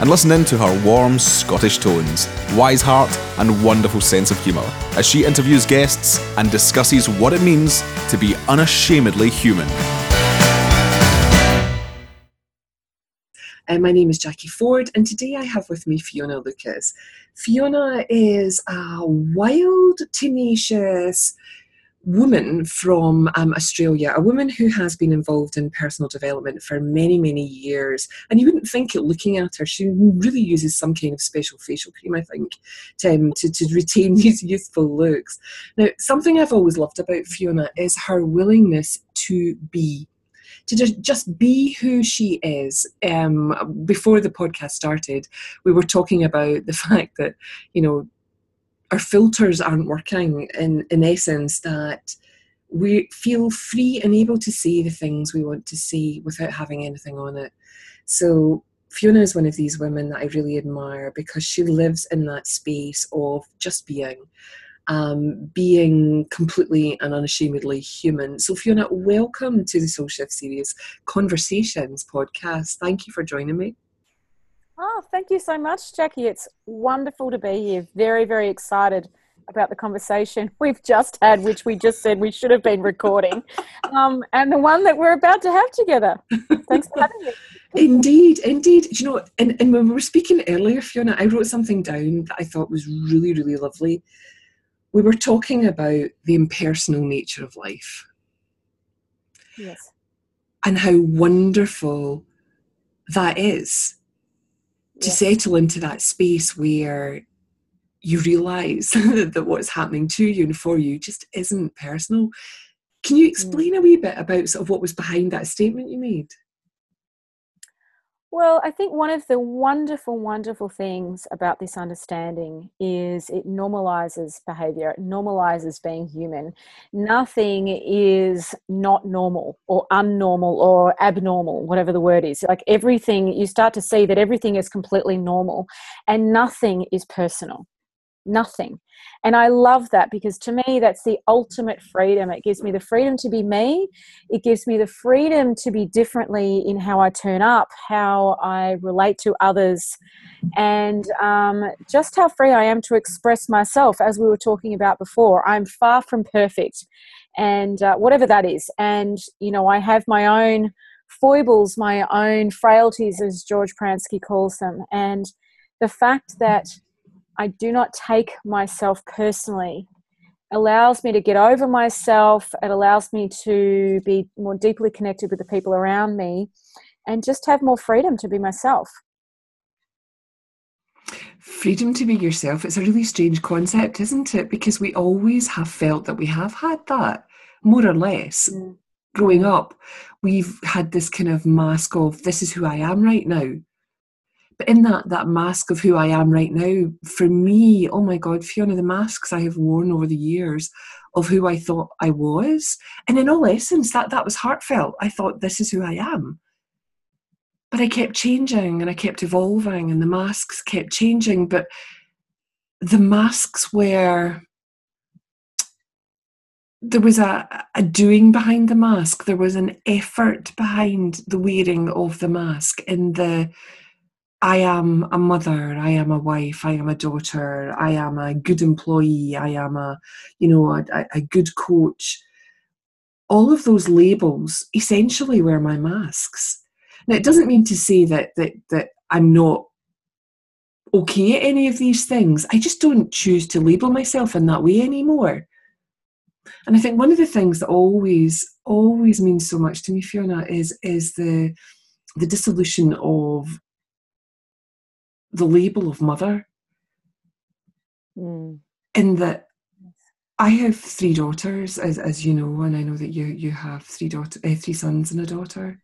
and listen in to her warm Scottish tones, wise heart, and wonderful sense of humour as she interviews guests and discusses what it means to be unashamedly human. Uh, my name is Jacquie Forde, and today I have with me Fiona Lukeis. Fiona is a wild, tenacious, woman from um, Australia, a woman who has been involved in personal development for many, many years. And you wouldn't think it looking at her. She really uses some kind of special facial cream, I think, to, um, to, to retain these youthful looks. Now, something I've always loved about Fiona is her willingness to be to just, just be who she is. Um, before the podcast started, we were talking about the fact that, you know, our filters aren't working in, in essence that we feel free and able to see the things we want to see without having anything on it. So Fiona is one of these women that I really admire because she lives in that space of just being, um, being completely and unashamedly human. So Fiona, welcome to the Soul Shift series Conversations podcast. Thank you for joining me. Oh, thank you so much, Jacquie. It's wonderful to be here. Very, very excited about the conversation we've just had, which we just said we should have been recording, um, and the one that we're about to have together. Thanks for having me. Indeed, indeed. You know, and, and when we were speaking earlier, Fiona, I wrote something down that I thought was really, really lovely. We were talking about the impersonal nature of life. Yes. And how wonderful that is to settle into that space where you realize that what's happening to you and for you just isn't personal. Can you mm. explain a wee bit about sort of what was behind that statement you made? Well, I think one of the wonderful, wonderful things about this understanding is it normalizes behavior, it normalizes being human. Nothing is not normal or unnormal or abnormal, whatever the word is. Like everything, you start to see that everything is completely normal and nothing is personal nothing. And I love that because to me, that's the ultimate freedom. It gives me the freedom to be me. It gives me the freedom to be differently in how I turn up, how I relate to others, and um, just how free I am to express myself, as we were talking about before. I'm far from perfect, and uh, whatever that is. And, you know, I have my own foibles, my own frailties, as George Pransky calls them. And the fact that I do not take myself personally. Allows me to get over myself. It allows me to be more deeply connected with the people around me and just have more freedom to be myself. Freedom to be yourself it's a really strange concept isn't it? Because we always have felt that we have had that more or less. Mm. growing up we've had this kind of mask of this is who i am right now but in that that mask of who I am right now, for me, oh my God, Fiona, the masks I have worn over the years of who I thought I was, and in all essence, that that was heartfelt. I thought this is who I am. But I kept changing and I kept evolving, and the masks kept changing. But the masks were there was a, a doing behind the mask there was an effort behind the wearing of the mask in the I am a mother, I am a wife, I am a daughter, I am a good employee, I am a, you know, a, a good coach. All of those labels essentially were my masks. Now it doesn't mean to say that that that I'm not okay at any of these things. I just don't choose to label myself in that way anymore. And I think one of the things that always, always means so much to me, Fiona, is is the the dissolution of the label of mother. Mm. In that I have three daughters, as, as you know, and I know that you you have three daughter, uh, three sons and a daughter.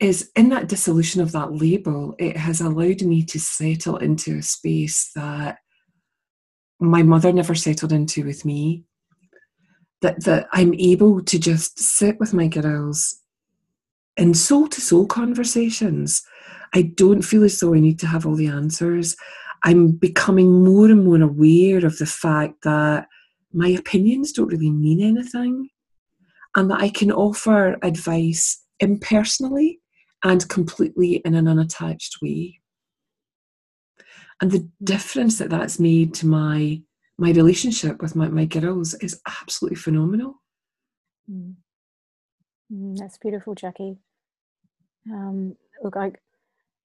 Is in that dissolution of that label, it has allowed me to settle into a space that my mother never settled into with me. That that I'm able to just sit with my girls in soul to soul conversations, I don't feel as though I need to have all the answers. I'm becoming more and more aware of the fact that my opinions don't really mean anything and that I can offer advice impersonally and completely in an unattached way. And the difference that that's made to my my relationship with my, my girls is absolutely phenomenal. Mm. Mm, that's beautiful, Jacquie. Um, look, I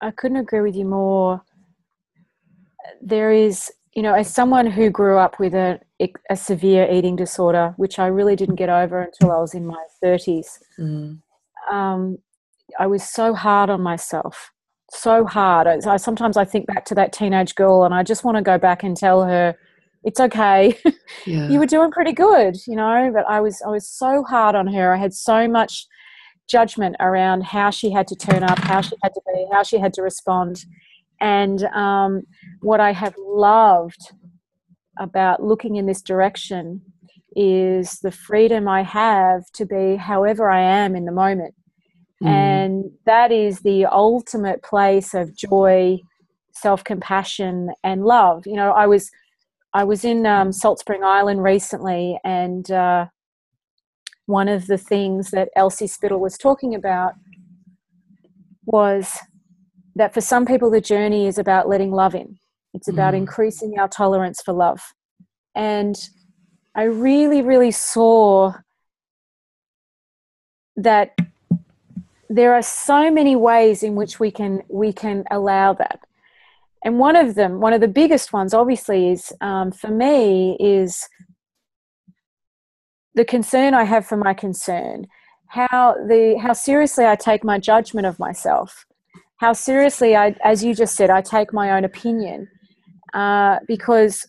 I couldn't agree with you more. There is, you know, as someone who grew up with a a severe eating disorder, which I really didn't get over until I was in my thirties. Mm. Um, I was so hard on myself, so hard. I, sometimes I think back to that teenage girl, and I just want to go back and tell her, "It's okay. Yeah. you were doing pretty good," you know. But I was, I was so hard on her. I had so much judgment around how she had to turn up, how she had to be, how she had to respond. And um, what I have loved about looking in this direction is the freedom I have to be however I am in the moment. Mm. And that is the ultimate place of joy, self compassion, and love. You know, I was. I was in um, Salt Spring Island recently, and uh, one of the things that Elsie Spittle was talking about was that for some people, the journey is about letting love in. It's about mm. increasing our tolerance for love. And I really, really saw that there are so many ways in which we can we can allow that and one of them one of the biggest ones obviously is um, for me is the concern I have for my concern, how the how seriously I take my judgment of myself, how seriously I, as you just said, I take my own opinion, uh, because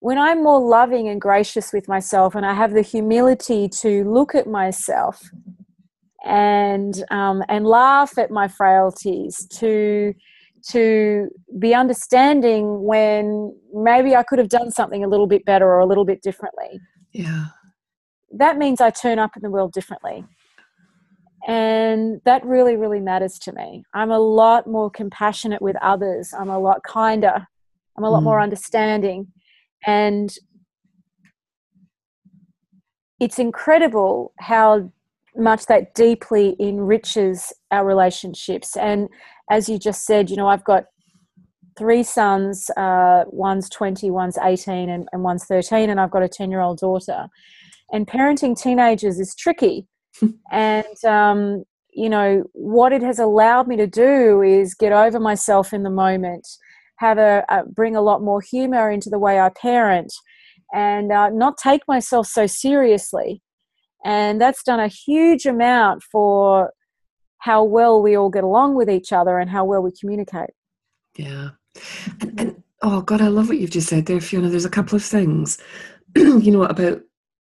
when I'm more loving and gracious with myself, and I have the humility to look at myself and um, and laugh at my frailties, to to be understanding when maybe I could have done something a little bit better or a little bit differently. Yeah. That means I turn up in the world differently. And that really, really matters to me. I'm a lot more compassionate with others. I'm a lot kinder. I'm a lot mm. more understanding. And it's incredible how much that deeply enriches our relationships. And as you just said, you know, I've got three sons. Uh, one's 20, one's 18, and, and one's 13, and I've got a 10 year old daughter. And parenting teenagers is tricky. and, um, you know, what it has allowed me to do is get over myself in the moment, have a, a bring a lot more humor into the way I parent, and uh, not take myself so seriously. And that's done a huge amount for how well we all get along with each other and how well we communicate. Yeah. And, and oh God, I love what you've just said there, Fiona. There's a couple of things, you know, about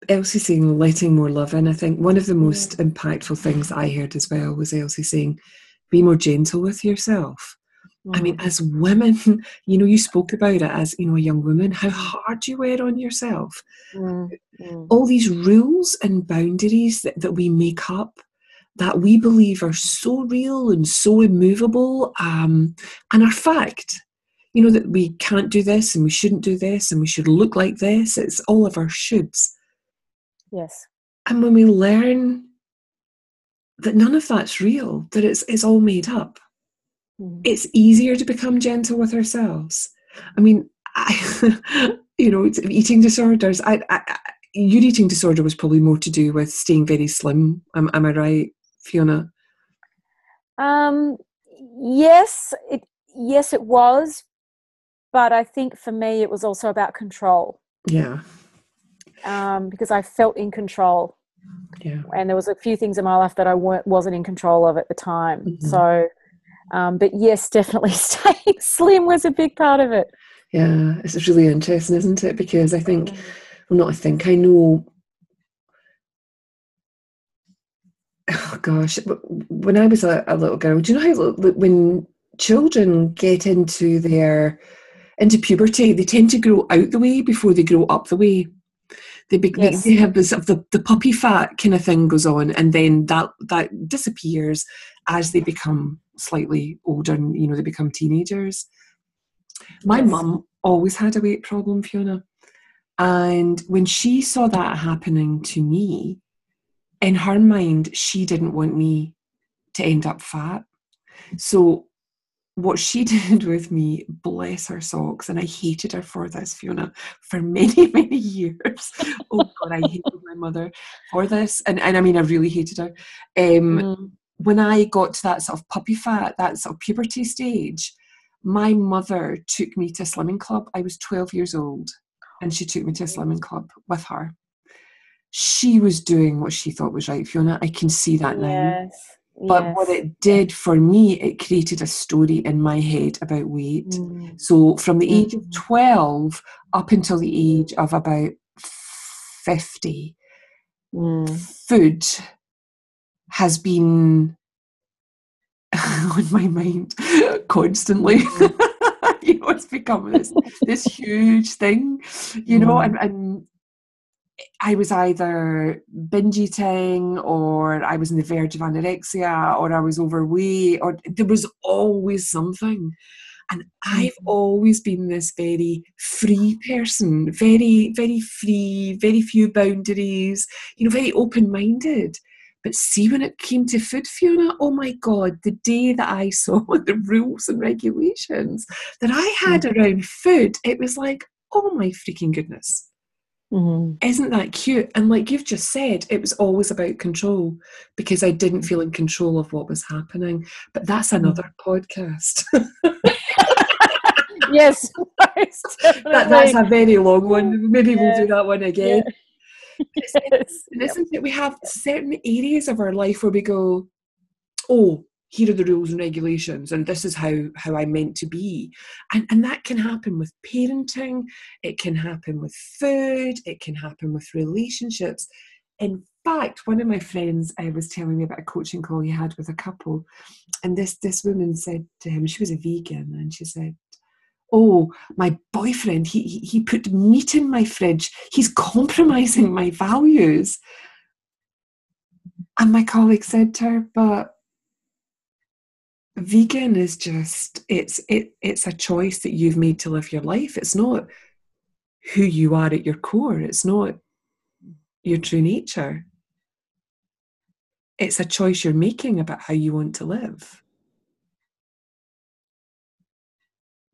Elsie saying letting more love in. I think one of the most impactful things I heard as well was Elsie saying, be more gentle with yourself. Mm. I mean, mm. as women, you know, you spoke about it as, you know, a young woman, how hard you were on yourself. Mm. Mm. All these rules and boundaries that, that we make up that we believe are so real and so immovable um, and are fact. You know, that we can't do this and we shouldn't do this and we should look like this. It's all of our shoulds. Yes. And when we learn that none of that's real, that it's, it's all made up. It's easier to become gentle with ourselves. I mean, I, you know, eating disorders. I, I, your eating disorder was probably more to do with staying very slim. Am, am I right? Fiona? Um, yes, it yes it was, but I think for me it was also about control. Yeah. Um, because I felt in control. Yeah. And there was a few things in my life that I weren't wasn't in control of at the time. Mm-hmm. So, um, but yes, definitely staying slim was a big part of it. Yeah, it's really interesting, isn't it? Because I think, mm. well, not I think I know oh gosh, when I was a, a, little girl, do you know how when children get into their into puberty, they tend to grow out the way before they grow up the way. They, be, Yes. they, have this the, the puppy fat kind of thing goes on, and then that that disappears as they become slightly older, and you know they become teenagers. My Yes. mum always had a weight problem, Fiona, and when she saw that happening to me, in her mind, she didn't want me to end up fat. So what she did with me, bless her socks, and I hated her for this, Fiona, for many, many years. oh God, I hated my mother for this. And, and I mean, I really hated her. Um, Mm. When I got to that sort of puppy fat, that sort of puberty stage, my mother took me to a slimming club. I was 12 years old, and she took me to a slimming club with her. She was doing what she thought was right, Fiona. I can see that now. Yes. But what it did for me, it created a story in my head about weight. Mm. So from the age of Mhm. 12 up until the age of about 50, Mm. food has been on my mind constantly. you know, it's become this, this huge thing, you know, Mm. and, and I was either binge eating or I was on the verge of anorexia or I was overweight or there was always something. And I've Mhm. always been this very free person, very, very free, very few boundaries, you know, very open minded. But see, when it came to food, Fiona, oh my God, the day that I saw the rules and regulations that I had around food, it was like, oh my freaking goodness Mhm. isn't that cute? And like you've just said, it was always about control because I didn't feel in control of what was happening. But that's another podcast. yes. that, that's a very long one. Maybe we'll do that one again. It's- Yes. And isn't it? We have certain areas of our life where we go, oh, here are the rules and regulations, and this is how how i'm meant to be, and and that can happen with parenting. It can happen with food. It can happen with relationships. In fact, one of my friends uh, was telling me about a coaching call he had with a couple, and this this woman said to him, she was a vegan, and she said, "Oh, my boyfriend, he he, put meat in my fridge. He's compromising my values." And my colleague said to her, "But vegan is just it's it it's a choice that you've made to live your life. It's not who you are at your core. It's not your true nature. It's a choice you're making about how you want to live."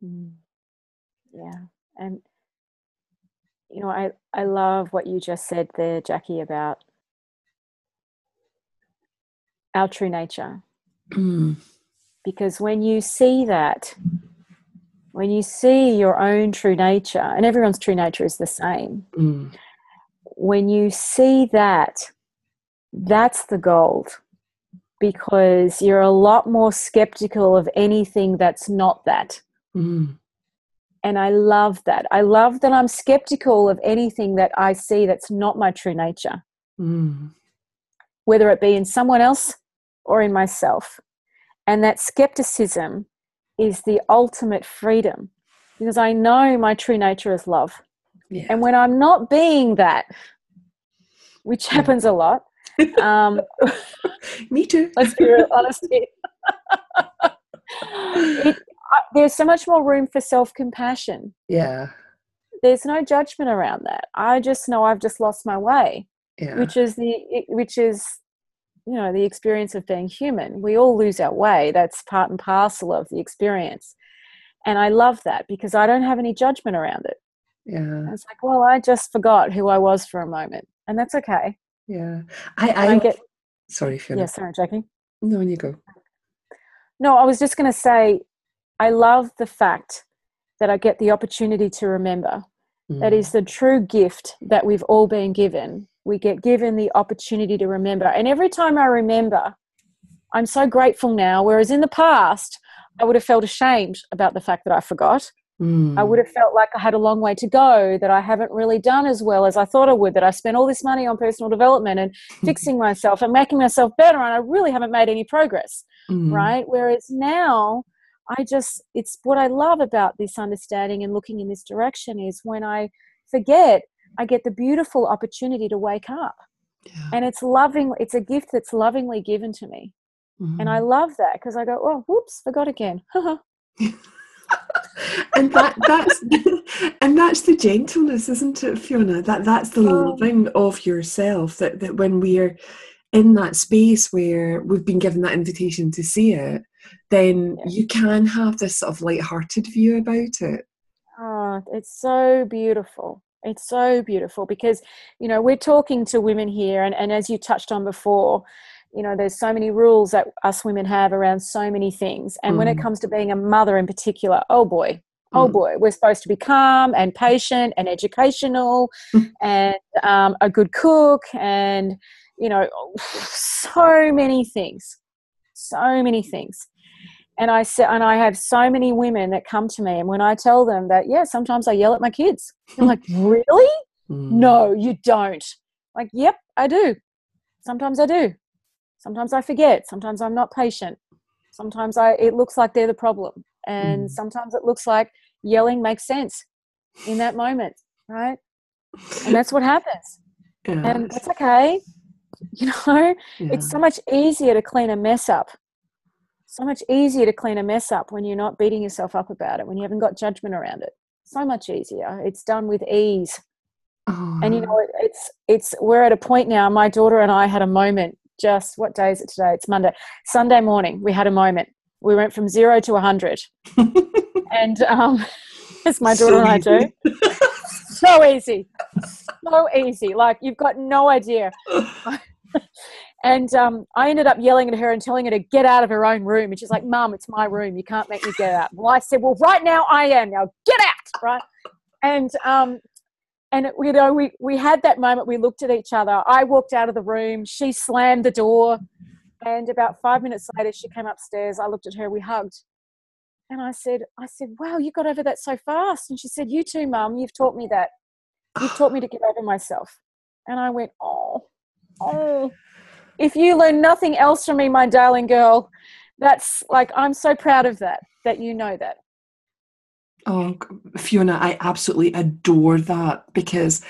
Mm. Yeah. And you know, I I love what you just said there, Jacquie, about our true nature. Mm, Because when you see that, when you see your own true nature, and everyone's true nature is the same, mm, when you see that, that's the gold. Because you're a lot more skeptical of anything that's not that. mm, And I love that. I love that I'm skeptical of anything that I see that's not my true nature, mm, whether it be in someone else or in myself. And that skepticism is the ultimate freedom because I know my true nature is love. yeah. And when I'm not being that, which happens a lot, um, Me too. let's be real honest here. it, there's so much more room for self compassion. Yeah. There's no judgment around that. I just know I've just lost my way, Yeah. which is the which is you know the experience of being human. We all lose our way. That's part and parcel of the experience. And I love that because I don't have any judgment around it. yeah. It's like, well, I just forgot who I was for a moment, and that's okay. Yeah. I, I, I get sorry, Fiona. yeah, sorry, Jacquie. No, you go. No, I was just going to say, I love the fact that I get the opportunity to remember. That Mm. is the true gift that we've all been given. We get given the opportunity to remember. And every time I remember, I'm so grateful now. Whereas in the past, I would have felt ashamed about the fact that I forgot. Mm. I would have felt like I had a long way to go, that I haven't really done as well as I thought I would, that I spent all this money on personal development and fixing myself and making myself better, and I really haven't made any progress Mm. right? Whereas now, I just, it's what I love about this understanding and looking in this direction is when I forget, I get the beautiful opportunity to wake up. Yeah. And it's loving, it's a gift that's lovingly given to me. And I Mhm. love that because I go, oh, whoops, forgot again. and that that's and that's the gentleness, isn't it, Fiona? That that's the Oh. loving of yourself. That that when we're in that space where we've been given that invitation to see it, then Yeah. you can have this sort of light-hearted view about it. Oh, it's so beautiful. It's so beautiful because, you know, we're talking to women here, and, and as you touched on before, you know, there's so many rules that us women have around so many things. And when it Mm. comes to being a mother in particular, oh boy, oh Mm. boy, we're supposed to be calm and patient and educational Mm. and um, a good cook and, you know, so many things. So many things and I say, and I have so many women that come to me, and when I tell them that, yeah, sometimes I yell at my kids, I'm like, really? Mm. No, you don't. Like, yep, I do. Sometimes I do. Sometimes I forget. Sometimes I'm not patient. Sometimes I it looks like they're the problem, and Mm. sometimes it looks like yelling makes sense in that moment, right? And that's what happens, Yeah, and that's okay. You know, yeah. it's so much easier to clean a mess up. So much easier to clean a mess up when you're not beating yourself up about it, when you haven't got judgment around it. So much easier. It's done with ease. And you Oh, know, it's it's we're at a point now. My daughter and I had a moment. Just what day is it today? It's Monday. Sunday morning, we had a moment. We went from zero to a hundred, and um, as my daughter so and I do, so easy, so easy. Like you've got no idea. And um, I ended up yelling at her and telling her to get out of her own room. And she's like, Mum, it's my room. You can't make me get out. Well, I said, Well, right now I am. Now get out. Right. And, um, and you know, we, we had that moment. We looked at each other. I walked out of the room. She slammed the door. And about five minutes later, she came upstairs. I looked at her. We hugged. And I said, I said, wow, you got over that so fast. And she said, you too, Mum. You've taught me that. You've taught me to get over myself. And I went, oh, oh. If you learn nothing else from me, my darling girl, that's like, I'm so proud of that, that you know that. Oh, Fiona, I absolutely adore that because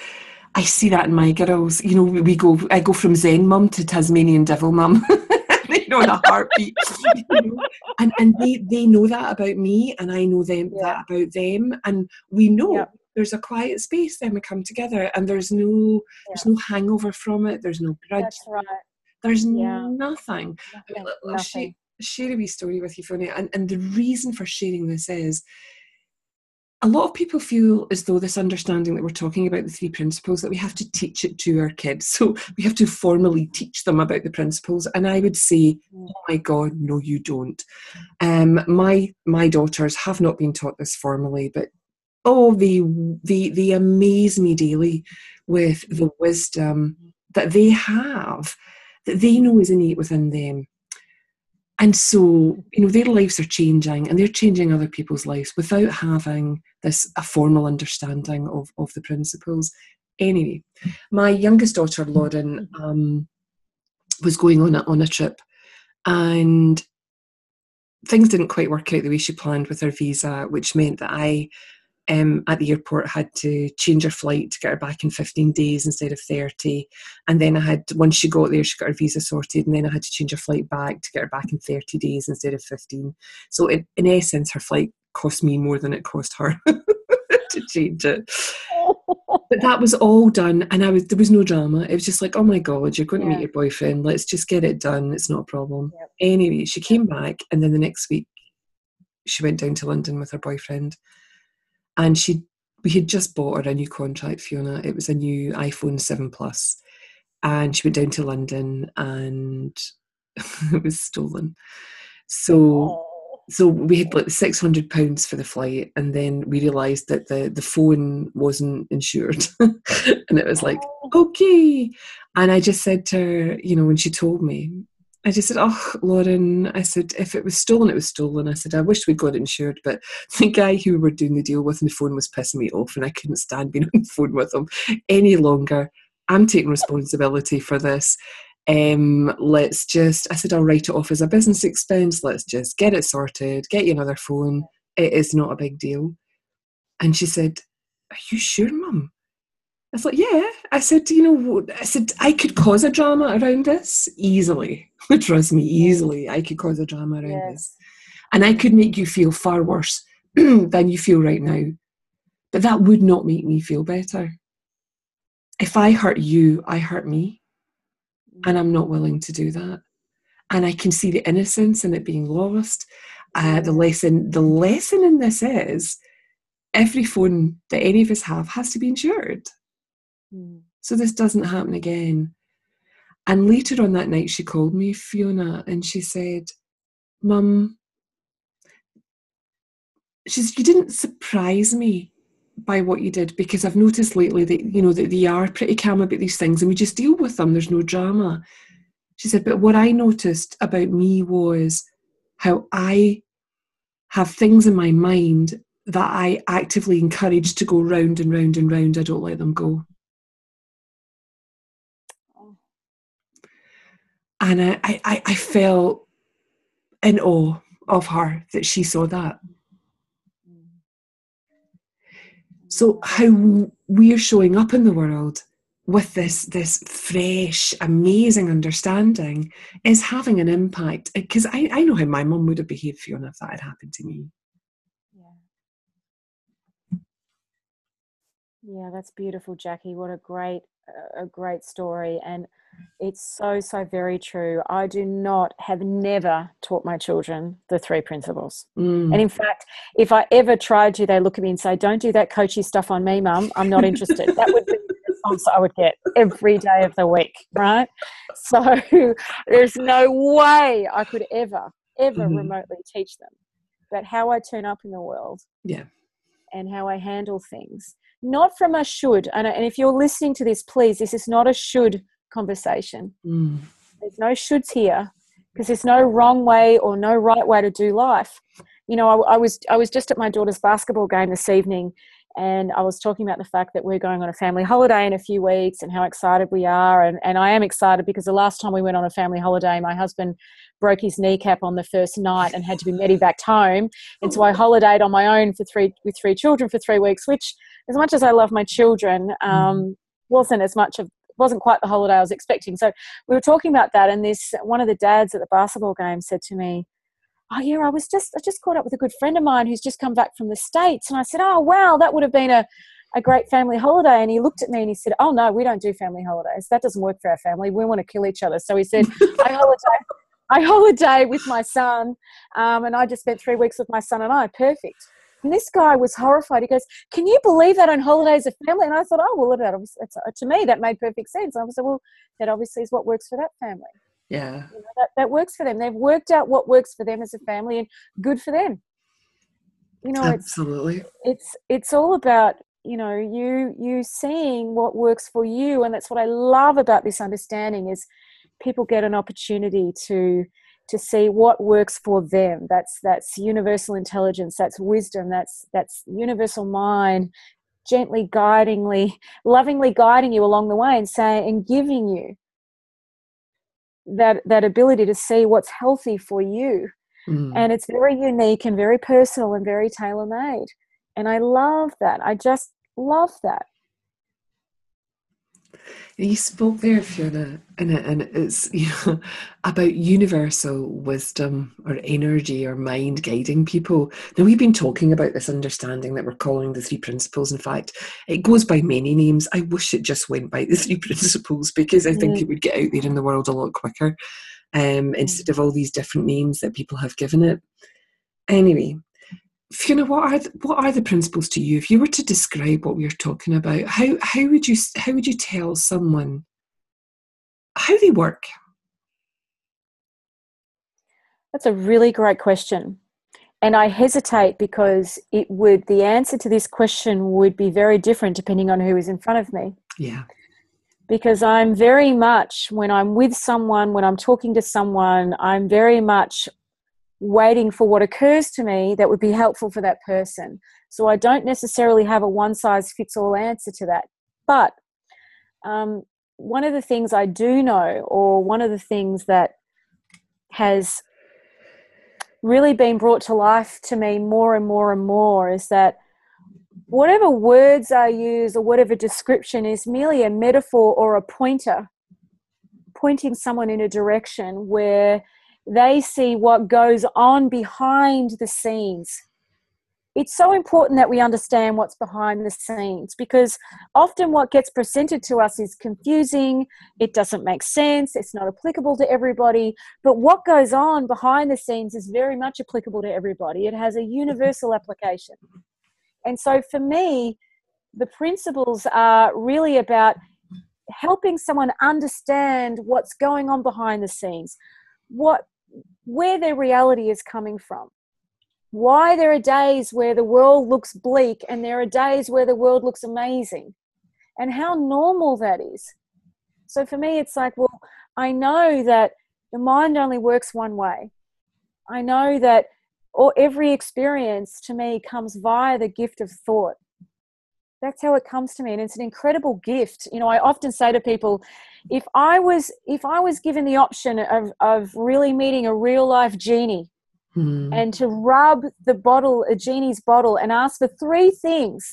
I see that in my girls. You know, we go, I go from Zen mum to Tasmanian devil mum. you know, in a heartbeat. you know? And and they they know that about me, and I know them Yeah. that about them, and we know Yeah. there's a quiet space. Then we come together, and there's no there's no hangover from it. There's no grudge. That's right. There's Yeah. nothing. Nothing. I'll I'll share, share a wee story with you, Fiona. And, and the reason for sharing this is a lot of people feel as though this understanding that we're talking about the three principles that we have to teach it to our kids. So we have to formally teach them about the principles. And I would say, Mm. oh my God, no, you don't. Um, my my daughters have not been taught this formally, but oh, they they they amaze me daily with the wisdom that they have, that they know is innate within them. And so, you know, their lives are changing and they're changing other people's lives without having this a formal understanding of, of the principles. Anyway, my youngest daughter, Lauren, um, was going on a, on a trip and things didn't quite work out the way she planned with her visa, which meant that I um, at the airport had to change her flight to get her back in 15 days instead of 30 and then i had once she got there she got her visa sorted and then i had to change her flight back to get her back in 30 days instead of 15 so in, in essence her flight cost me more than it cost her to change it. But that was all done and i was there was no drama. It was just like oh my god you're going to Yeah. meet your boyfriend. Let's just get it done. It's not a problem. Yep. anyway she came back and then the next week she went down to london with her boyfriend and she we had just bought her a new contract fiona. It was a new iphone 7 plus. And she went down to london and it was stolen. So so we had like 600 pounds for the flight. And then we realized that the the phone wasn't insured. And it was like okay. And i just said to her you know when she told me i just said oh lauren i said if it was stolen it was stolen i said i wish we'd got it insured but the guy who we were doing the deal with on the phone was pissing me off and i couldn't stand being on the phone with him any longer i'm taking responsibility for this um, let's just, I said, I'll write it off as a business expense. Let's just get it sorted, get you another phone. It is not a big deal. And she said, Are you sure, Mum? I like, yeah. I said, you know, I said I could cause a drama around this easily. Trust me, easily. I could cause a drama around Yes. this, and I could make you feel far worse than you feel right now. But that would not make me feel better. If I hurt you, I hurt me, and I'm not willing to do that. And I can see the innocence in it being lost. Uh, the lesson, the lesson in this is every phone that any of us have has to be insured Mm. so this doesn't happen again. And later on that night, she called me, Fiona, and she said, Mum, she You didn't surprise me by what you did because I've noticed lately that, you know, that they are pretty calm about these things and we just deal with them. There's no drama. She said, But what I noticed about me was how I have things in my mind that I actively encourage to go round and round and round. I don't let them go. And I, I, I- felt in awe of her that she saw that. So how we're showing up in the world with this this fresh, amazing understanding is having an impact. Because I, I know how my mum would have behaved, Fiona, if that had happened to me. Yeah. Yeah, that's beautiful, Jacquie. What a great, a great story, and it's so so very true. I do not have never taught my children the three principles, Mm. and in fact, if I ever tried to, they look at me and say, "Don't do that coachy stuff on me, Mum. I'm not interested." that would be the response I would get every day of the week, right? So there's no way I could ever, ever Mhm. remotely teach them. But how I turn up in the world Yeah. and how I handle things. Not from a should. And, and if you're listening to this, please, this is not a should conversation. Mm. There's no shoulds here because there's no wrong way or no right way to do life. You know, I, I was I was just at my daughter's basketball game this evening, and I was talking about the fact that we're going on a family holiday in a few weeks and how excited we are. And, and I am excited because the last time we went on a family holiday, my husband broke his kneecap on the first night and had to be medevaced home. And so I holidayed on my own for three with three children for three weeks, which, as much as I love my children, um, wasn't as much of wasn't quite the holiday I was expecting. So we were talking about that, and this one of the dads at the basketball game said to me, "Oh yeah, I was just I just caught up with a good friend of mine who's just come back from the states," and I said, "Oh wow, that would have been a a great family holiday." And he looked at me and he said, "Oh no, we don't do family holidays. That doesn't work for our family. We want to kill each other." So he said, "I holiday." I holiday with my son, um, and I just spent three weeks with my son and I. Perfect. And this guy was horrified. He goes, "Can you believe that on holidays a family?" And I thought, "Oh well, that to me that made perfect sense." I was like, "Well, that obviously is what works for that family. Yeah. You know, that that works for them. They've worked out what works for them as a family, and good for them." You know, it's Absolutely. it's it's all about you know you you seeing what works for you and that's what i love about this understanding is people get an opportunity to to see what works for them that's that's universal intelligence that's wisdom that's that's universal mind gently guidingly lovingly guiding you along the way and saying and giving you that that ability to see what's healthy for you. Mm. and it's very unique and very personal and very tailor made and i love that. I just love that You spoke there, Fiona, and, and it's you know about universal wisdom or energy or mind guiding people. Now we've been talking about this understanding that we're calling the three principles. In fact, it goes by many names. I wish it just went by the three principles because I think Mm. it would get out there in the world a lot quicker, um, instead of all these different names that people have given it. Anyway, Fiona, what are the, what are the principles to you? If you were to describe what we are talking about, how how would you how would you tell someone how they work? that's a really great question and i hesitate because it would the answer to this question would be very different depending on who is in front of me Yeah, because I'm very much, when I'm with someone, when I'm talking to someone, I'm very much waiting for what occurs to me that would be helpful for that person. So I don't necessarily have a one size fits all answer to that. But um, one of the things I do know, or one of the things that has really been brought to life to me more and more and more, is that whatever words I use or whatever description is merely a metaphor or a pointer, pointing someone in a direction where they see what goes on behind the scenes. It's so important that we understand what's behind the scenes because often what gets presented to us is confusing, it doesn't make sense, it's not applicable to everybody. But what goes on behind the scenes is very much applicable to everybody, it has a universal application. And so for me, the principles are really about helping someone understand what's going on behind the scenes, what where their reality is coming from. Why there are days where the world looks bleak and there are days where the world looks amazing, and how normal that is. So for me, it's like, well, I know that the mind only works one way. I know that or every experience to me comes via the gift of thought that's how it comes to me and it's an incredible gift you know i often say to people if i was if i was given the option of of really meeting a real life genie mm. and to rub the bottle a genie's bottle and ask for three things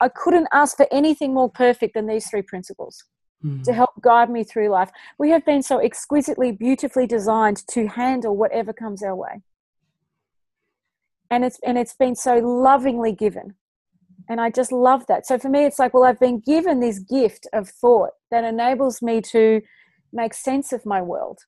i couldn't ask for anything more perfect than these three principles mm. to help guide me through life we have been so exquisitely beautifully designed to handle whatever comes our way and it's and it's been so lovingly given and i just love that so for me it's like well i've been given this gift of thought that enables me to make sense of my world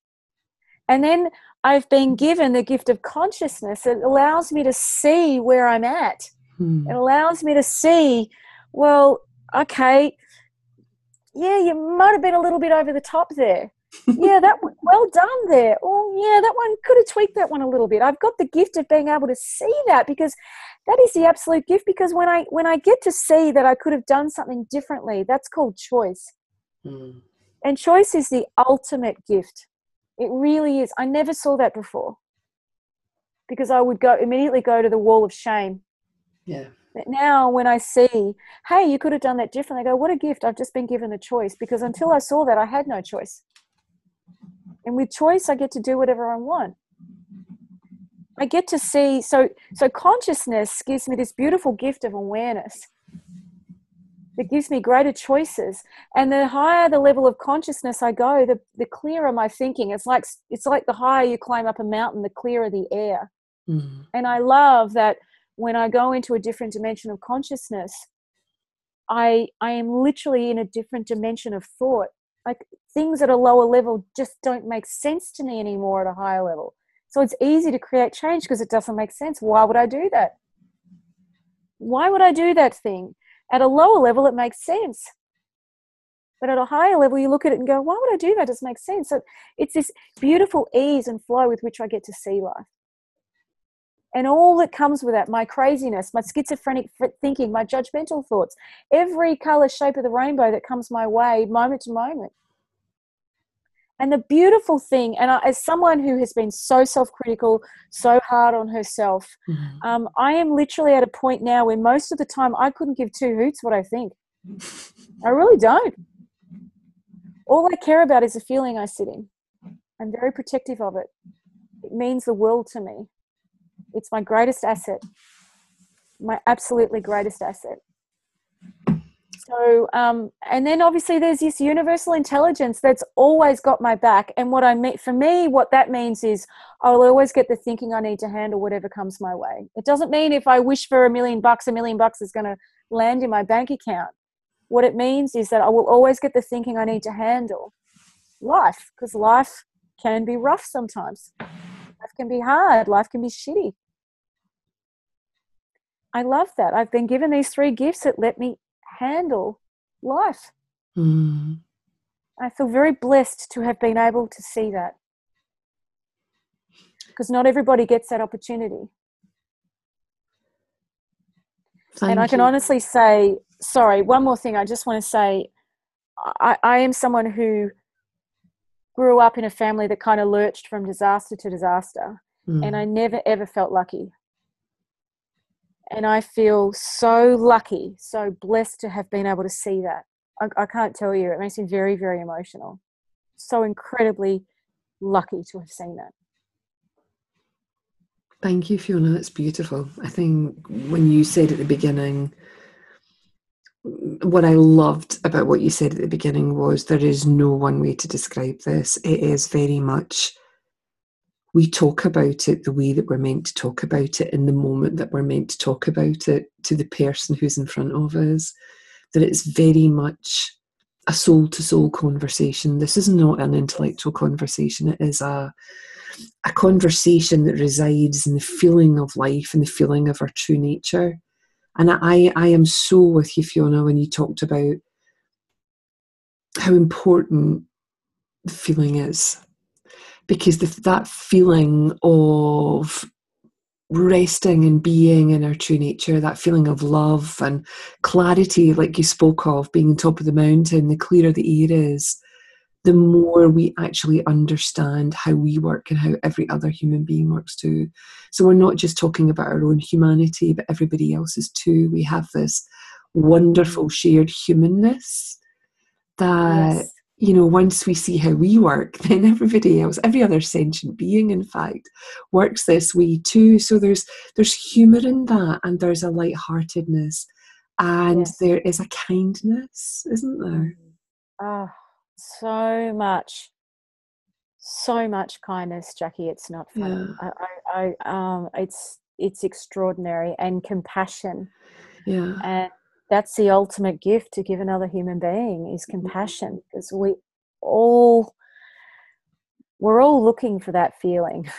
and then i've been given the gift of consciousness that allows me to see where i'm at hmm. it allows me to see well okay yeah you might have been a little bit over the top there yeah, that well done there. Oh, yeah, that one could have tweaked that one a little bit. I've got the gift of being able to see that because that is the absolute gift. Because when I when I get to see that I could have done something differently, that's called choice. Mm. And choice is the ultimate gift. It really is. I never saw that before because I would go immediately go to the wall of shame. Yeah. But now when I see, hey, you could have done that differently, I go, what a gift. I've just been given a choice because until I saw that, I had no choice. And with choice, I get to do whatever I want. I get to see, so, so consciousness gives me this beautiful gift of awareness that gives me greater choices. And the higher the level of consciousness I go, the, the clearer my thinking. It's like, it's like the higher you climb up a mountain, the clearer the air. Mm. And I love that when I go into a different dimension of consciousness, I, I am literally in a different dimension of thought like things at a lower level just don't make sense to me anymore at a higher level. So it's easy to create change because it doesn't make sense. Why would I do that? Why would I do that thing? At a lower level, it makes sense. But at a higher level, you look at it and go, why would I do that? It doesn't make sense. So it's this beautiful ease and flow with which I get to see life. And all that comes with that my craziness, my schizophrenic thinking, my judgmental thoughts, every color, shape of the rainbow that comes my way, moment to moment. And the beautiful thing, and I, as someone who has been so self critical, so hard on herself, mm-hmm. um, I am literally at a point now where most of the time I couldn't give two hoots what I think. I really don't. All I care about is the feeling I sit in. I'm very protective of it. It means the world to me. It's my greatest asset, my absolutely greatest asset. So, um, and then obviously there's this universal intelligence that's always got my back. And what I mean, for me, what that means is I'll always get the thinking I need to handle whatever comes my way. It doesn't mean if I wish for a million bucks, a million bucks is going to land in my bank account. What it means is that I will always get the thinking I need to handle life because life can be rough sometimes. Life can be hard. Life can be shitty. I love that. I've been given these three gifts that let me handle life. Mm. I feel very blessed to have been able to see that because not everybody gets that opportunity. Thank and I can honestly say, sorry, one more thing. I just want to say, I, I am someone who grew up in a family that kind of lurched from disaster to disaster. Mm. And I never ever felt lucky and I feel so lucky, so blessed to have been able to see that. I, I, can't tell you, it makes me very, very emotional. So incredibly lucky to have seen that. Thank you, Fiona. That's beautiful. I think when you said at the beginning what I loved about what you said at the beginning was there is no one way to describe this. It is very much we talk about it the way that we're meant to talk about it in the moment that we're meant to talk about it to the person who's in front of us. That it's very much a soul to soul conversation. This is not an intellectual conversation, it is a a conversation that resides in the feeling of life and the feeling of our true nature. And I, I am so with you, Fiona, when you talked about how important the feeling is. Because the, that feeling of resting and being in our true nature, that feeling of love and clarity, like you spoke of, being on top of the mountain, the clearer the air is, the more we actually understand how we work and how every other human being works too. So we're not just talking about our own humanity, but everybody else's too. We have this wonderful shared humanness that, yes. You know, once we see how we work, then everybody else, every other sentient being, in fact, works this way too. So there's there's humour in that and there's a light-heartedness and yes. there is a kindness, isn't there? Ah so much so much kindness Jacquie it's not funny yeah. I, I, I, um it's it's extraordinary and compassion yeah and that's the ultimate gift to give another human being is mm-hmm. compassion because we all we're all looking for that feeling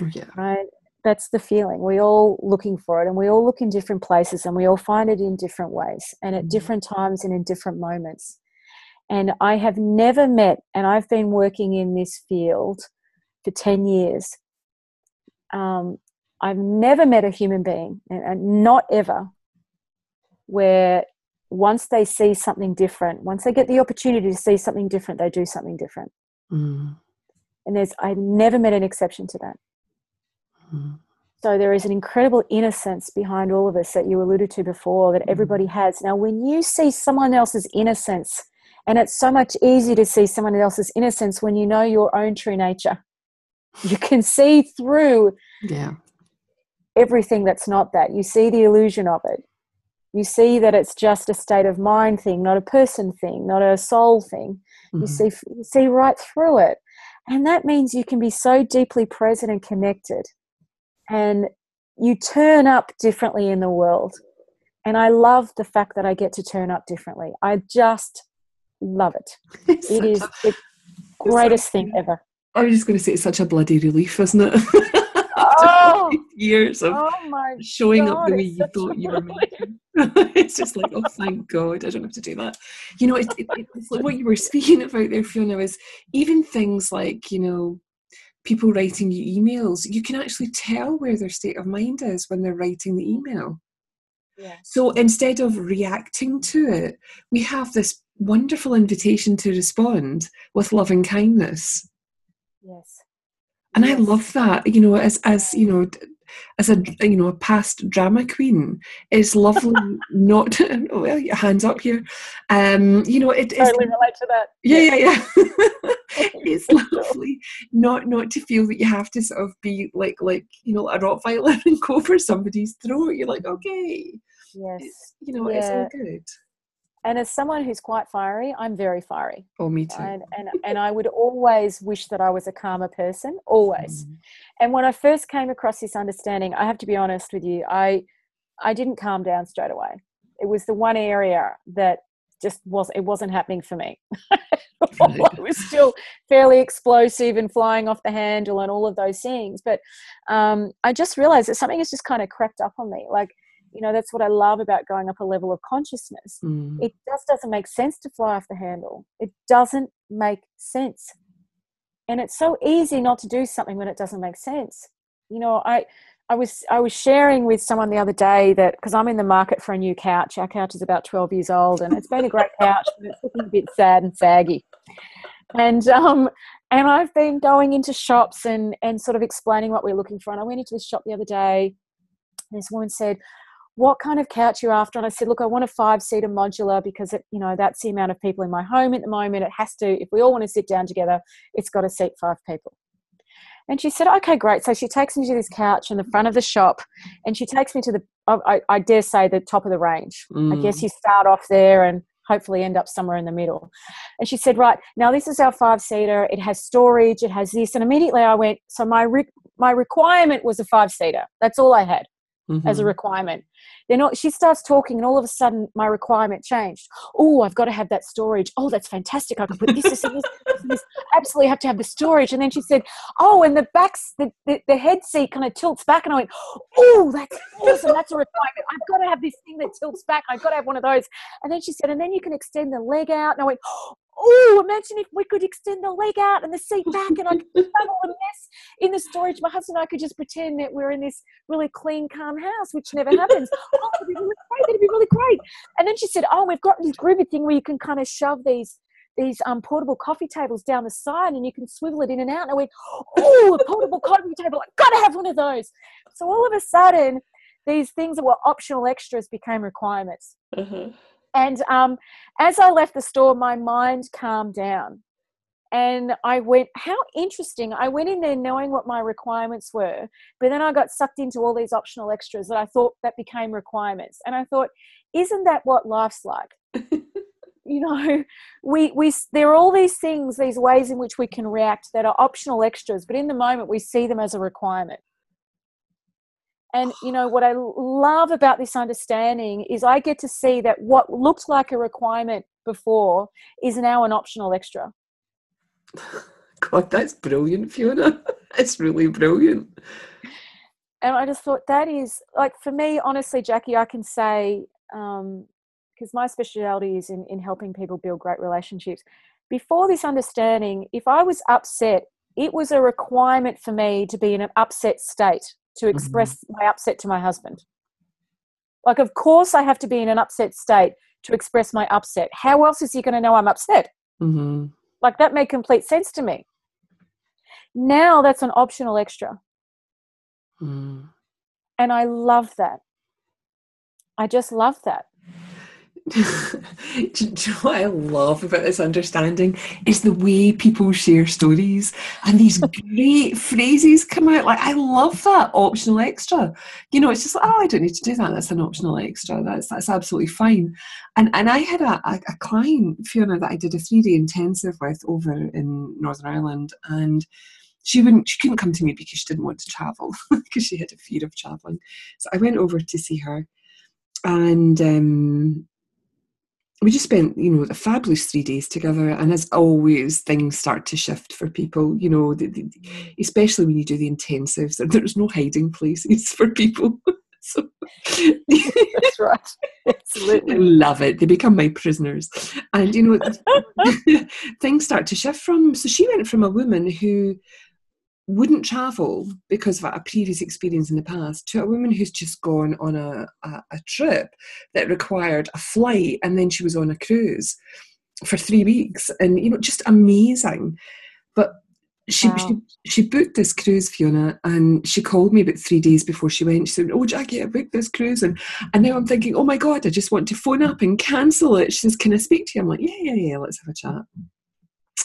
oh, yeah. right that's the feeling we all looking for it and we all look in different places and we all find it in different ways and at mm-hmm. different times and in different moments and I have never met, and I've been working in this field for 10 years. Um, I've never met a human being, and not ever, where once they see something different, once they get the opportunity to see something different, they do something different. Mm. And there's, I've never met an exception to that. Mm. So there is an incredible innocence behind all of us that you alluded to before that everybody mm. has. Now, when you see someone else's innocence and it's so much easier to see someone else's innocence when you know your own true nature. You can see through yeah. everything that's not that. You see the illusion of it. You see that it's just a state of mind thing, not a person thing, not a soul thing. Mm-hmm. You see you see right through it. And that means you can be so deeply present and connected. And you turn up differently in the world. And I love the fact that I get to turn up differently. I just love it. It's it is a, the greatest thing ever. I was just going to say it's such a bloody relief, isn't it? Oh, years of oh showing God, up the way you thought you were making. it's just like, oh, thank God, I don't have to do that. You know, it, it, it's like what you were speaking about there, Fiona, is even things like, you know, people writing you emails, you can actually tell where their state of mind is when they're writing the email. Yeah. So instead of reacting to it, we have this wonderful invitation to respond with loving kindness. Yes. And yes. I love that, you know, as as you know, as a you know a past drama queen, it's lovely not to, well, your hands up here. Um, you know, it, totally relate to that. Yeah, yeah, yeah. it's lovely not not to feel that you have to sort of be like like you know a Rottweiler and go for somebody's throat. You're like, okay, yes, it's, you know, yeah. it's all good and as someone who's quite fiery, I'm very fiery. Oh, me too. And and, and I would always wish that I was a calmer person, always. Mm. And when I first came across this understanding, I have to be honest with you, I I didn't calm down straight away. It was the one area that just was it wasn't happening for me. I was still fairly explosive and flying off the handle and all of those things. But um, I just realized that something has just kind of crept up on me. Like you know that's what i love about going up a level of consciousness. Mm. it just doesn't make sense to fly off the handle. It doesn't make sense. And it's so easy not to do something when it doesn't make sense. You know i i was i was sharing with someone the other day that because i'm in the market for a new couch. Our couch is about 12 years old and it's been a great couch but it's looking a bit sad and saggy. And um and i've been going into shops and and sort of explaining what we're looking for. And i went into this shop the other day. And this woman said what kind of couch you're after and i said look i want a five seater modular because it you know that's the amount of people in my home at the moment it has to if we all want to sit down together it's got to seat five people And she said, okay, great. So she takes me to this couch in the front of the shop and she takes me to the, I, I dare say, the top of the range. Mm. I guess mm. you start off there and hopefully end up somewhere in the middle. And she said, right, now this is our five seater. It has storage, it has this. And immediately I went, so my, re- my requirement was a five seater. That's all I had mm-hmm. as a mm-hmm. requirement. Then she starts talking, and all of a sudden, my requirement changed. Oh, I've got to have that storage. Oh, that's fantastic. I can put this, this, this, this, this. Absolutely have to have the storage. And then she said, Oh, and the backs, the, the, the head seat kind of tilts back. And I went, Oh, that's awesome. That's a requirement. I've got to have this thing that tilts back. I've got to have one of those. And then she said, And then you can extend the leg out. And I went, oh, imagine if we could extend the leg out and the seat back and I could the mess in the storage. My husband and I could just pretend that we're in this really clean, calm house, which never happens. oh, that'd be really great. That'd be really great. And then she said, oh, we've got this groovy thing where you can kind of shove these these um, portable coffee tables down the side and you can swivel it in and out. And I went, oh, a portable coffee table. I've got to have one of those. So all of a sudden, these things that were optional extras became requirements. Mm-hmm. And um, as I left the store, my mind calmed down. And I went, how interesting. I went in there knowing what my requirements were, but then I got sucked into all these optional extras that I thought that became requirements. And I thought, isn't that what life's like? you know, we, we, there are all these things, these ways in which we can react that are optional extras, but in the moment we see them as a requirement. And you know what I love about this understanding is I get to see that what looked like a requirement before is now an optional extra. God, that's brilliant, Fiona. It's really brilliant. And I just thought that is like for me, honestly, Jacquie, I can say because um, my specialty is in, in helping people build great relationships. Before this understanding, if I was upset, it was a requirement for me to be in an upset state to mm-hmm. express mm-hmm. my upset to my husband. Like, of course, I have to be in an upset state to express my upset. How else is he going to know I'm upset? Mm-hmm. Like, that made complete sense to me. Now that's an optional extra. Mm. And I love that. I just love that. do you know what I love about this understanding is the way people share stories and these great phrases come out. Like I love that optional extra. You know, it's just like, oh, I don't need to do that. That's an optional extra. That's that's absolutely fine. And and I had a, a, a client, Fiona, that I did a three day intensive with over in Northern Ireland, and she wouldn't she couldn't come to me because she didn't want to travel because she had a fear of traveling. So I went over to see her and um, we just spent, you know, a fabulous three days together. And as always, things start to shift for people, you know, the, the, mm. especially when you do the intensives. And there's no hiding places for people. so, That's right. Absolutely. love it. They become my prisoners. And, you know, things start to shift from. So she went from a woman who wouldn't travel because of a previous experience in the past to a woman who's just gone on a, a, a, trip that required a flight and then she was on a cruise for three weeks and you know just amazing. But she, wow. she, she booked this cruise fiona and she called me about three days before she went. She said oh Jacquie i booked this cruise and and now i'm thinking oh my god i just want to phone up and cancel it. She says can i speak to you? I'm like yeah yeah yeah let's have a chat.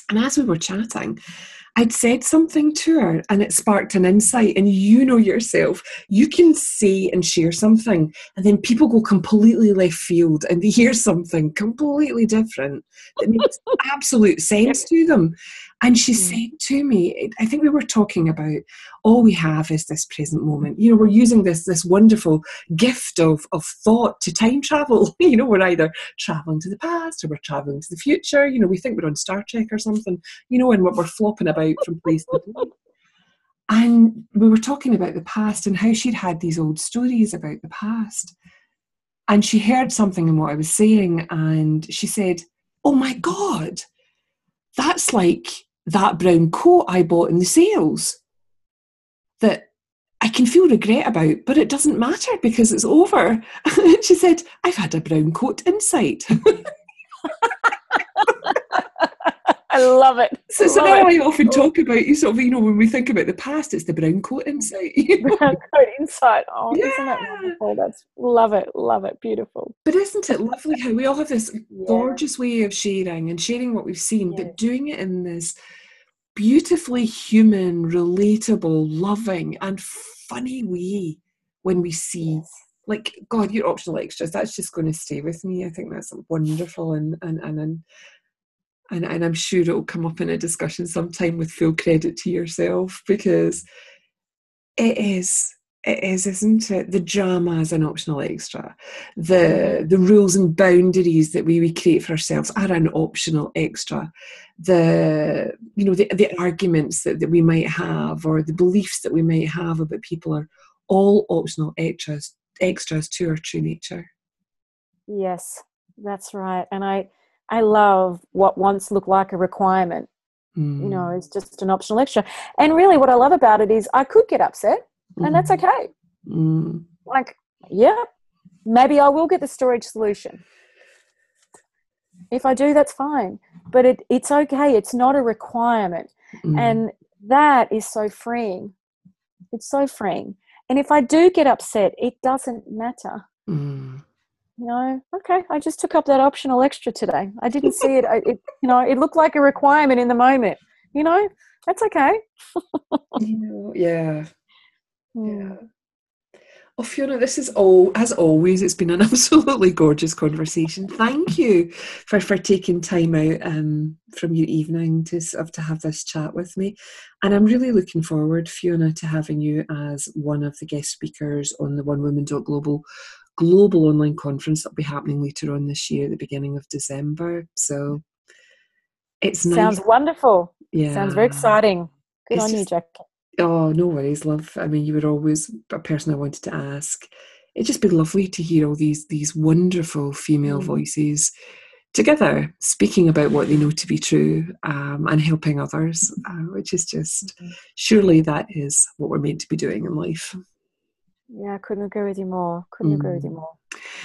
And as we were chatting I'd said something to her and it sparked an insight. And you know yourself, you can say and share something, and then people go completely left field and they hear something completely different that makes absolute sense to them. And she mm. said to me, I think we were talking about all we have is this present moment. You know, we're using this this wonderful gift of, of thought to time travel. you know, we're either traveling to the past or we're traveling to the future. You know, we think we're on Star Trek or something, you know, and we're, we're flopping about from place to place. And we were talking about the past and how she'd had these old stories about the past. And she heard something in what I was saying and she said, Oh my God, that's like that brown coat I bought in the sales that I can feel regret about, but it doesn't matter because it's over. she said, I've had a brown coat insight. I love it. So, so now it. I often talk about you sort of, you know, when we think about the past, it's the brown coat insight. You know? Brown coat insight. Oh, yeah. isn't it wonderful? That's love it, love it, beautiful. But isn't it lovely how we all have this yeah. gorgeous way of sharing and sharing what we've seen, but doing it in this beautifully human, relatable, loving, and funny way when we see like god your optional extras that's just going to stay with me i think that's wonderful and and and and, and, and i'm sure it'll come up in a discussion sometime with full credit to yourself because it is it is isn't it? The drama as an optional extra. The the rules and boundaries that we, we create for ourselves are an optional extra. The you know the, the arguments that, that we might have or the beliefs that we might have about people are all optional extras extras to our true nature. Yes that's right. And i i love what once looked like a requirement mm. you know it's just an optional extra and really what i love about it is i could get upset and that's mm-hmm. okay. Mm. Like, yeah, maybe I will get the storage solution. If I do, that's fine. But it, it's okay. It's not a requirement. Mm. And that is so freeing. It's so freeing. And if I do get upset, it doesn't matter. You know, okay, I just took up that optional extra today. I didn't see it. I, it. You know, it looked like a requirement in the moment. You know, that's okay. yeah. Yeah. Oh, Fiona, this is all, as always, it's been an absolutely gorgeous conversation. Thank you for, for taking time out um, from your evening to, to have this chat with me. And I'm really looking forward, Fiona, to having you as one of the guest speakers on the One Woman Global global online conference that'll be happening later on this year at the beginning of December. So it's Sounds nice. wonderful. Yeah. Sounds very exciting. Good it's on just, you, Jack. Oh, no worries, love. I mean, you were always a person I wanted to ask. It'd just be lovely to hear all these these wonderful female mm. voices together speaking about what they know to be true um, and helping others, uh, which is just mm-hmm. surely that is what we're meant to be doing in life. Yeah, I couldn't agree with you more. Couldn't mm. agree with you mm. more.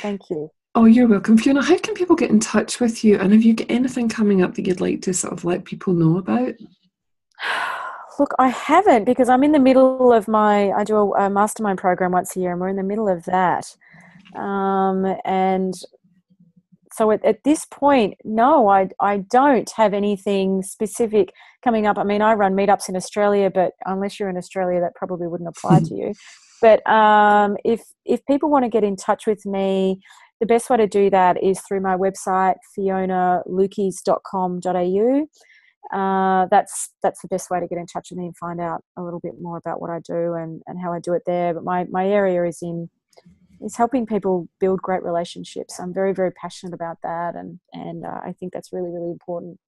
Thank you. Oh, you're welcome, Fiona. How can people get in touch with you? And have you got anything coming up that you'd like to sort of let people know about? Look, I haven't because I'm in the middle of my. I do a, a mastermind program once a year, and we're in the middle of that. Um, and so at, at, this point, no, I I don't have anything specific coming up. I mean, I run meetups in Australia, but unless you're in Australia, that probably wouldn't apply to you. But um, if if people want to get in touch with me, the best way to do that is through my website, fionalukeis.com.au uh, that's that's the best way to get in touch with me and find out a little bit more about what I do and, and how I do it there. But my, my area is in is helping people build great relationships. I'm very very passionate about that, and and uh, I think that's really really important.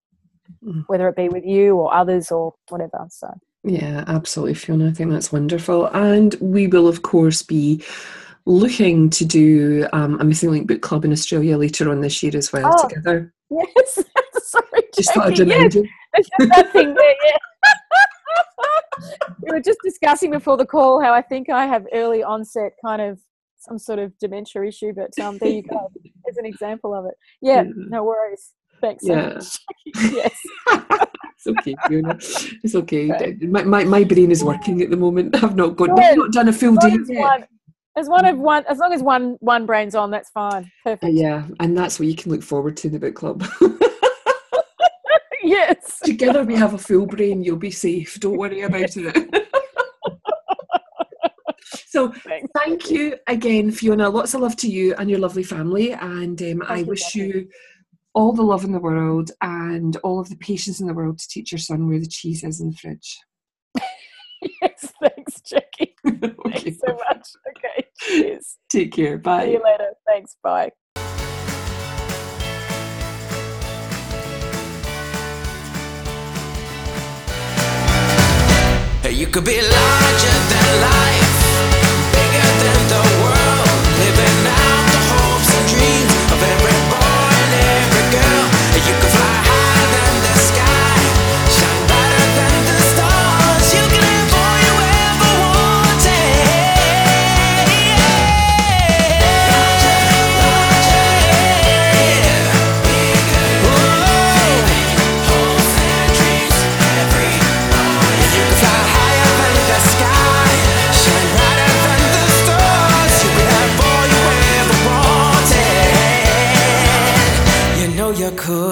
Whether it be with you or others or whatever. So. Yeah, absolutely, Fiona. I think that's wonderful. And we will, of course, be looking to do um, a Missing Link book club in Australia later on this year as well oh, together. Yes, sorry. Just thought I'd remind you. That thing there, yeah. we were just discussing before the call how I think I have early onset kind of some sort of dementia issue, but um, there you go. As an example of it. Yeah, no worries. Yeah. Yes. it's okay, Fiona. It's okay. okay. My, my, my brain is working at the moment. I've not got I've not done a full day yet. As one of one, as long as one one brain's on, that's fine. Perfect. Uh, yeah, and that's what you can look forward to in the book club. yes. Together we have a full brain. You'll be safe. Don't worry about it. so Thanks. thank you again, Fiona. Lots of love to you and your lovely family, and um, I wish you all the love in the world and all of the patience in the world to teach your son where the cheese is in the fridge. yes, thanks, Jacquie. okay. Thanks so much. Okay, cheers. Take care. Bye. See you later. Thanks. Bye. You could be larger than life, bigger than the world, living out the hopes and dreams of every. I cool